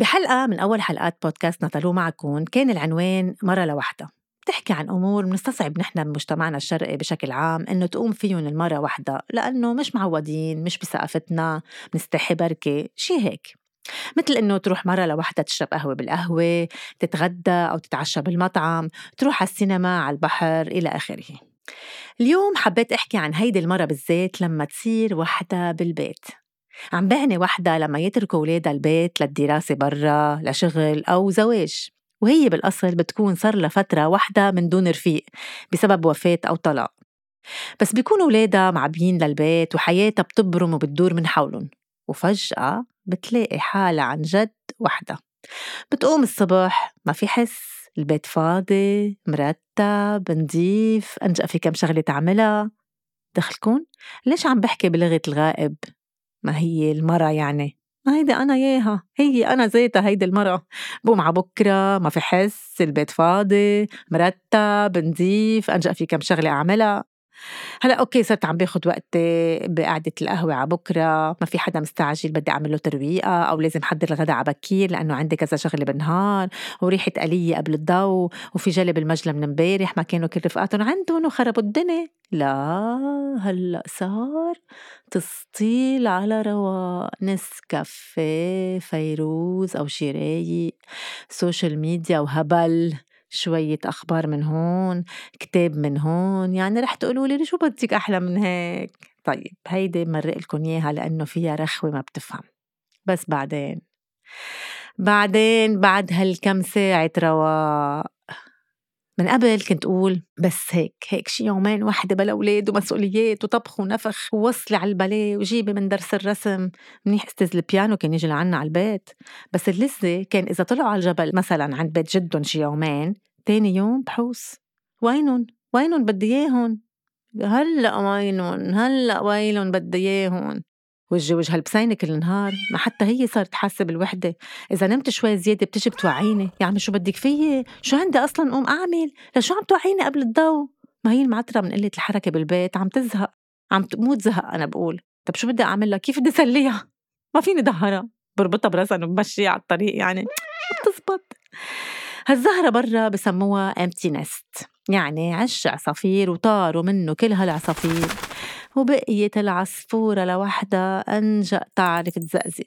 بحلقة من أول حلقات بودكاست نطلو معكم كان العنوان مرة لوحدها بتحكي عن أمور بنستصعب نحن بمجتمعنا الشرقي بشكل عام إنه تقوم فيهم المرة وحدة لأنه مش معودين مش بثقافتنا بنستحي بركة شي هيك. مثل إنه تروح مرة لوحدها تشرب قهوة بالقهوة تتغدى أو تتعشى بالمطعم تروح على السينما على البحر إلى آخره. اليوم حبيت أحكي عن هيدي المرة بالذات لما تصير وحدة بالبيت. عم بعني وحدة لما يتركوا ولادها البيت للدراسة برا لشغل أو زواج وهي بالأصل بتكون صار لها فترة وحدة من دون رفيق بسبب وفاة أو طلاق. بس بيكونوا ولادها معبيين للبيت وحياتها بتبرم وبتدور من حولهم وفجأة بتلاقي حالها عن جد وحدة. بتقوم الصبح ما في حس البيت فاضي مرتب نظيف أنجأ في كم شغلة تعملها. دخلكن؟ ليش عم بحكي بلغة الغائب؟ ما هي المرة يعني؟ ما هيدي أنا ياها هي أنا ذاتها هيدي المرة بقوم على بكرة ما في حس البيت فاضي مرتب نظيف أنجأ في كم شغلة أعملها. هلا أوكي صرت عم باخد وقتي بقعدة القهوة على بكرة. ما في حدا مستعجل بدي أعمل له ترويقة أو لازم حضر الغداء على بكير لأنه عندي كذا شغلة بالنهار وريحة قلية قبل الضوء وفي جلب المجلة من امبارح ما كانوا كل رفقاتهم عندهم وخربوا الدنيا. لا هلأ صار تسطيل على رواق. نسكافيه فيروز أو شي رايق social media وهبل. شوية أخبار من هون كتاب من هون يعني رح تقولوا لي شو بدك أحلى من هيك؟ طيب هيدي مرق لكم إياها لأنه فيها رخوة ما بتفهم. بس بعدين بعدين بعد هالكم ساعة رواق. من قبل كنت أقول بس هيك هيك شي يومين وحدة بلا أولاد ومسؤوليات وطبخ ونفخ ووصلي على الباليه وجيبي من درس الرسم. منيح أستاذ البيانو كان يجي لعنا على البيت. بس اللذة كان إذا طلعوا على الجبل مثلا عند بيت جدهم شي يومين تاني يوم بحوس. وينن وينن بدي إياهن هلأ وينن هلأ وينن بدي إياهن وجهي وجه البسينة كل نهار ما حتى هي صارت حاسة بالوحدة. إذا نمت شوي زيادة بتجي بتوعيني. يا عمي شو بدك فيي؟ شو عندي أصلا؟ قوم أعمل. لشو عم توعيني قبل الضو؟ ما هي المعترة من قلة الحركة بالبيت. عم تزهق. عم تموت زهق أنا بقول. طب شو بدي أعمل لها كيف بدي سليها؟ ما فيني دهرها بربطها براسها وبمشيها على الطريق يعني. بتزبط. هالزهرة برا بسموها empty nest. يعني عش عصافير وطاروا منه كل هالعصافير. وبقيت العصفورة لوحدها أنجأ تعرف تزقزق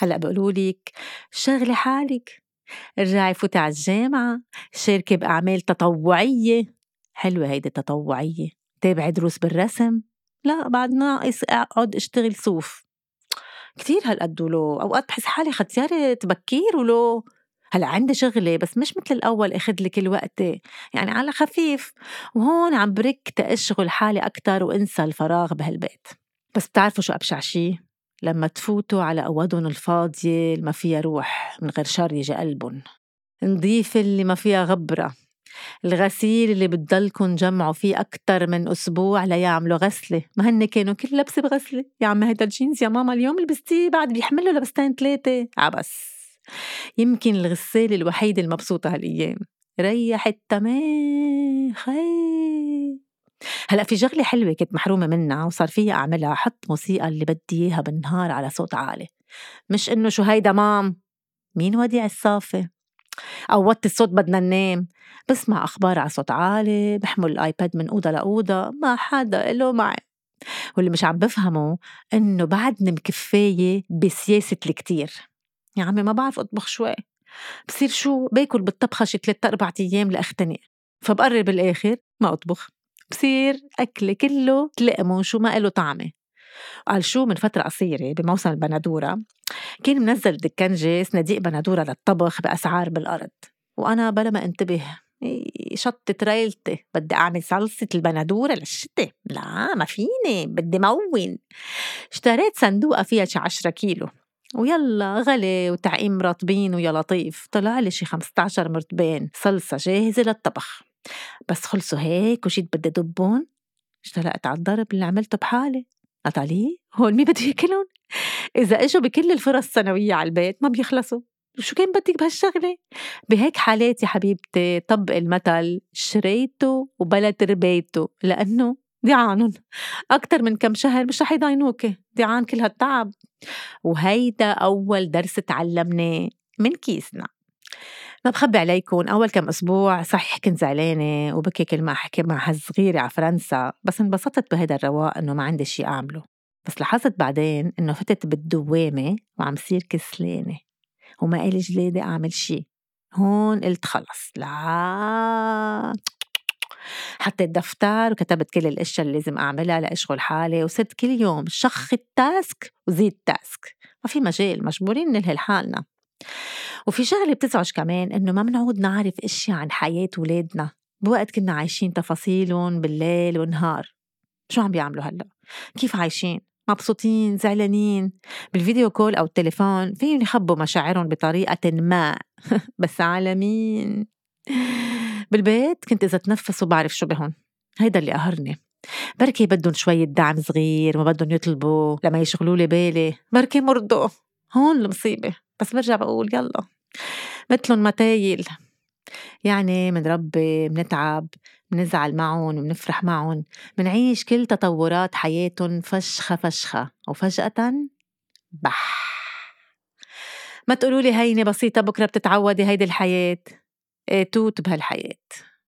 هلأ بقولولك شغلي حالك. ارجعي فوتي على الجامعة شاركي بأعمال تطوعية. حلوة هيدي التطوعية. تابعي دروس بالرسم. لا بعد ناقص أقعد أشتغل صوف. كتير هالقد ولو أوقات بحس حالي ختيارة بكير ولو هلأ عندي شغلة بس مش مثل الأول أخذ لي كل وقتي يعني على خفيف وهون عم برك تأشغل حالي أكتر وأنسى الفراغ بهالبيت. بس بتعرفوا شو أبشع شي؟ لما تفوتوا على أوضن الفاضية اللي ما فيها روح من غير شر يجي قلبن نضيف اللي ما فيها غبرة. الغسيل اللي بتضلكن جمعوا فيه أكتر من أسبوع ليعملوا غسلة. ما هن كانوا كل لبسة بغسلة. يا عم هيدا الجينز يا ماما اليوم لبستيه بعد بيحملوا لبستين ثلاثة عبس. يمكن الغسالة الوحيدة المبسوطة هالأيام. ريحت تمام خي هلأ في شغلة حلوة كنت محرومة منها وصار فيها أعملها حط موسيقى اللي بدي إياها بالنهار على صوت عالي. مش إنه شو هيدا مام مين وديع الصافي؟ أو وطي الصوت بدنا ننام. بسمع أخبار على صوت عالي بحمل الآيباد من أوضة لأوضة ما حدا إله معي. واللي مش عم بفهمه إنه بعدني مكفاية بسياسة الكتير. يا عمي ما بعرف أطبخ شوي. بصير شو؟ باكل بالطبخة شي ثلاثة أربع أيام لأختنق فبقرر بالآخر ما أطبخ. بصير أكلي كله تلقمه شو ما إله طعمة. قال شو؟ من فترة قصيرة بموسم البندورة كان منزل دكانجي صناديق بندورة للطبخ بأسعار بالأرض. وأنا بلا ما انتبه شطت ريالتي. بدي أعمل صلصة البندورة للشتاء. لا ما فيني بدي مون. اشتريت صندوقة فيها شي عشرة كيلو. ويلا غلي وتعقيم مرطبين ويا لطيف. طلع لي شي 15 مرطبان صلصة جاهزة للطبخ. بس خلصوا هيك وجيت بدي دبون. اشتلقت على الضرب اللي عملته بحالي. قطع هول مين بده ياكلهم؟ إذا إجوا بكل الفرص السنوية على البيت ما بيخلصوا. شو كان بدك بهالشغلة؟ بهيك حالات يا حبيبتي طبق المثل شريته وبلا تربيته لأنه دعانن أكتر من كم شهر مش رح يضاينوكي. دعان كل هالتعب وهيدا أول درس تعلمناه من كيسنا. ما بخبي عليكم أول كم أسبوع صحيح كنت زعلانة وبكي كل ما أحكي مع هالصغيرة على فرنسا بس انبسطت بهيدا الرواق إنه ما عندي شي أعمله. بس لاحظت بعدين إنه فتت بالدوامة وعم صير كسلانة وما إلي جلادة أعمل شي. هون قلت خلص لا. حطيت دفتر وكتبت كل الأشياء اللي لازم أعملها لأشغل حالي وصرت كل يوم شخ التاسك وزيد تاسك ما في مجال مجبورين نلهي لحالنا وفي شغلة بتزعج كمان إنه ما بنعود نعرف إشياء عن حياة ولادنا بوقت كنا عايشين تفاصيلهم بالليل والنهار شو عم بيعملوا هلأ؟ كيف عايشين؟ مبسوطين زعلانين بالفيديو كول أو التليفون فيهم يخبوا مشاعرهم بطريقة ما بس على مين؟ بالبيت كنت إذا تنفسوا بعرف شو بهن هيدا اللي قهرني. بركي بدهم شوية دعم صغير ما بدهم يطلبوا لما يشغلوا لي بالي. بركي مرضوا. هون المصيبة. بس برجع بقول يلا. مثلهم متايل. يعني منربي منتعب منزعل معهم ومنفرح معهم منعيش كل تطورات حياتهم فشخة فشخة. وفجأة بح. ما تقولوا لي هينة بسيطة بكرة بتتعودي هيدي الحياة. توت بهالحياة.